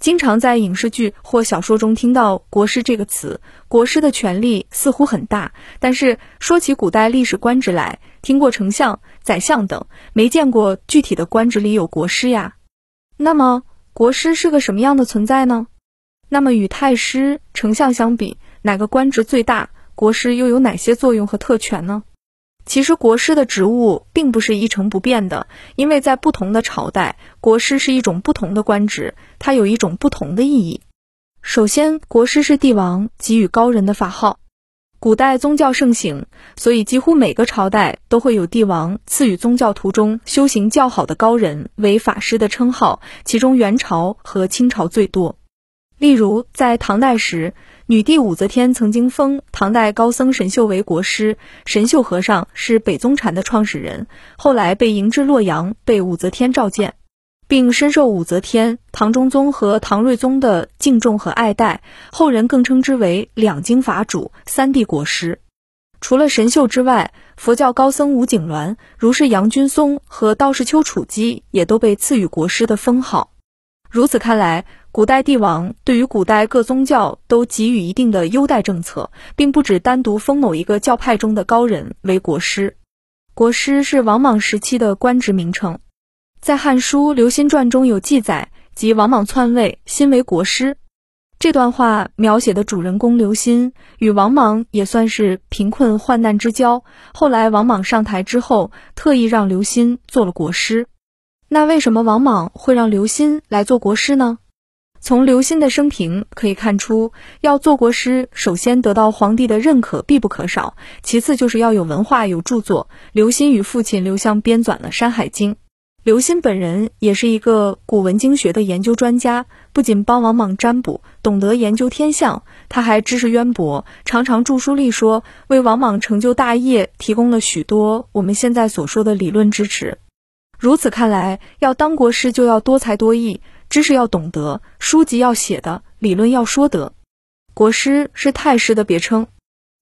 经常在影视剧或小说中听到“国师”这个词，国师的权力似乎很大。但是说起古代历史官职来，听过丞相、宰相等，没见过具体的官职里有国师呀。那么，国师是个什么样的存在呢？那么与太师、丞相相比，哪个官职最大？国师又有哪些作用和特权呢？其实国师的职务并不是一成不变的，因为在不同的朝代，国师是一种不同的官职，它有一种不同的意义。首先，国师是帝王给予高人的法号。古代宗教盛行，所以几乎每个朝代都会有帝王赐予宗教徒中修行较好的高人为法师的称号，其中元朝和清朝最多。例如，在唐代时。女帝武则天曾经封唐代高僧神秀为国师，神秀和尚是北宗禅的创始人，后来被迎至洛阳，被武则天召见，并深受武则天、唐中宗和唐睿宗的敬重和爱戴，后人更称之为两京法主、三帝国师。除了神秀之外，佛教高僧吴景鸾、儒士杨君松和道士丘处机也都被赐予国师的封号。如此看来。古代帝王对于古代各宗教都给予一定的优待政策，并不只单独封某一个教派中的高人为国师。国师是王莽时期的官职名称，在《汉书·刘歆传》中有记载，即王莽篡位，新为国师。这段话描写的主人公刘歆与王莽也算是贫困患难之交。后来王莽上台之后，特意让刘歆做了国师。那为什么王莽会让刘歆来做国师呢？从刘歆的生平可以看出，要做国师，首先得到皇帝的认可必不可少，其次就是要有文化、有著作。刘歆与父亲刘向编纂了《山海经》，刘歆本人也是一个古文经学的研究专家，不仅帮王莽占卜，懂得研究天象，他还知识渊博，常常著书立说，为王莽成就大业提供了许多我们现在所说的理论支持。如此看来，要当国师就要多才多艺。知识要懂得，书籍要写的，理论要说得。国师是太师的别称，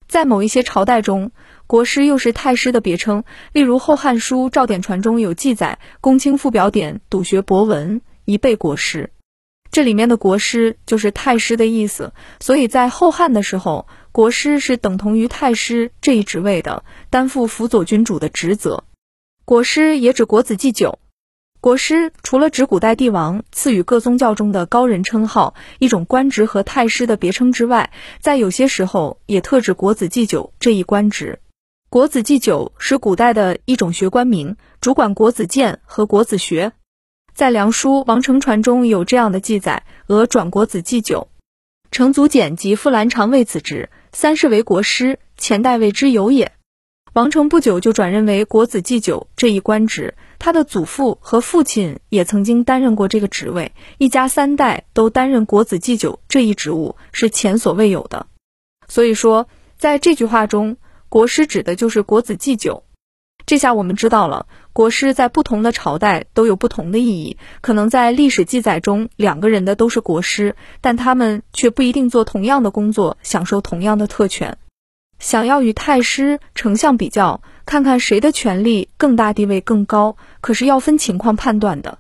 在某一些朝代中，国师又是太师的别称。例如《后汉书·赵典传》中有记载：“公卿复表典，笃学博文，一备国师。”这里面的国师就是太师的意思。所以在后汉的时候，国师是等同于太师这一职位的，担负辅佐君主的职责。国师也指国子祭酒。国师除了指古代帝王赐予各宗教中的高人称号，一种官职和太师的别称之外，在有些时候也特指国子祭酒这一官职。国子祭酒是古代的一种学官名，主管国子监和国子学。在《梁书·王承传》中有这样的记载：俄转国子祭酒，成祖简及傅兰常为此职，三世为国师，前代谓之有也。王成不久就转任为国子祭酒这一官职。他的祖父和父亲也曾经担任过这个职位，一家三代都担任国子祭酒这一职务，是前所未有的。所以说，在这句话中，国师指的就是国子祭酒。这下我们知道了，国师在不同的朝代都有不同的意义。可能在历史记载中，两个人的都是国师，但他们却不一定做同样的工作，享受同样的特权。想要与太师、丞相比较，看看谁的权力更大、地位更高，可是要分情况判断的。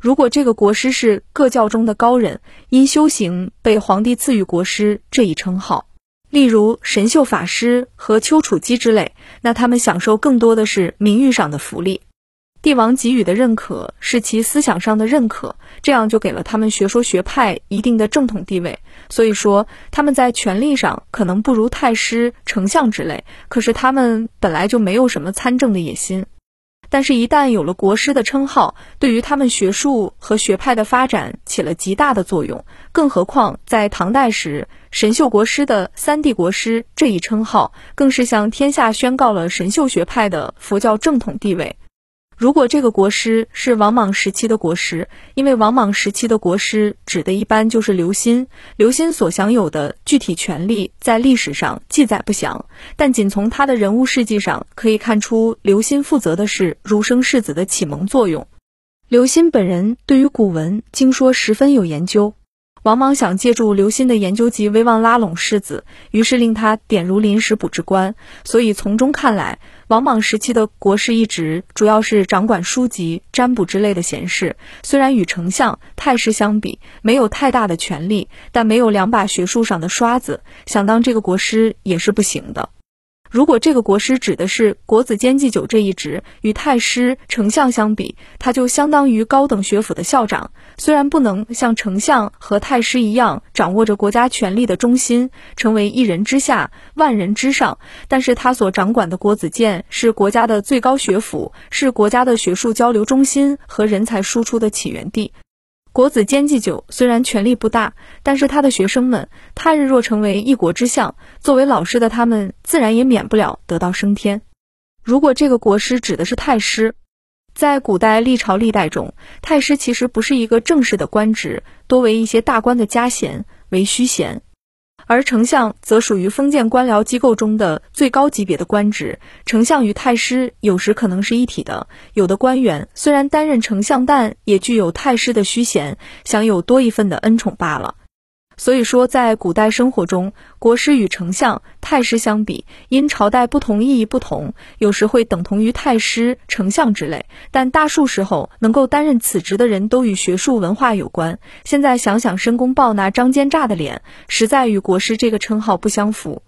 如果这个国师是各教中的高人，因修行被皇帝赐予国师这一称号，例如神秀法师和丘处机之类，那他们享受更多的是名誉上的福利。帝王给予的认可是其思想上的认可，这样就给了他们学说学派一定的正统地位。所以说，他们在权力上可能不如太师、丞相之类，可是他们本来就没有什么参政的野心。但是，一旦有了国师的称号，对于他们学术和学派的发展起了极大的作用。更何况在唐代时，神秀国师的三帝国师这一称号，更是向天下宣告了神秀学派的佛教正统地位。如果这个国师是王莽时期的国师，因为王莽时期的国师指的一般就是刘歆，刘歆所享有的具体权利在历史上记载不详，但仅从他的人物事迹上可以看出，刘歆负责的是儒生世子的启蒙作用。刘歆本人对于古文经说十分有研究，王莽想借助刘歆的研究及威望拉拢世子，于是令他点如临时补之官，所以从中看来。王莽时期的国师一职主要是掌管书籍、占卜之类的闲事，虽然与丞相、太师相比没有太大的权力，但没有两把学术上的刷子，想当这个国师也是不行的。如果这个国师指的是国子监祭酒这一职，与太师、丞相相比，他就相当于高等学府的校长。虽然不能像丞相和太师一样掌握着国家权力的中心，成为一人之下、万人之上，但是他所掌管的国子监是国家的最高学府，是国家的学术交流中心和人才输出的起源地。国子监祭酒虽然权力不大，但是他的学生们，他日若成为一国之相，作为老师的他们，自然也免不了得道升天。如果这个国师指的是太师，在古代历朝历代中，太师其实不是一个正式的官职，多为一些大官的加衔，为虚衔。而丞相则属于封建官僚机构中的最高级别的官职，丞相与太师有时可能是一体的。有的官员虽然担任丞相，但也具有太师的虚衔，享有多一份的恩宠罢了。所以说，在古代生活中，国师与丞相、太师相比，因朝代不同意义不同，有时会等同于太师、丞相之类。但大数时候，能够担任此职的人都与学术文化有关。现在想想申公豹那张奸诈的脸，实在与国师这个称号不相符。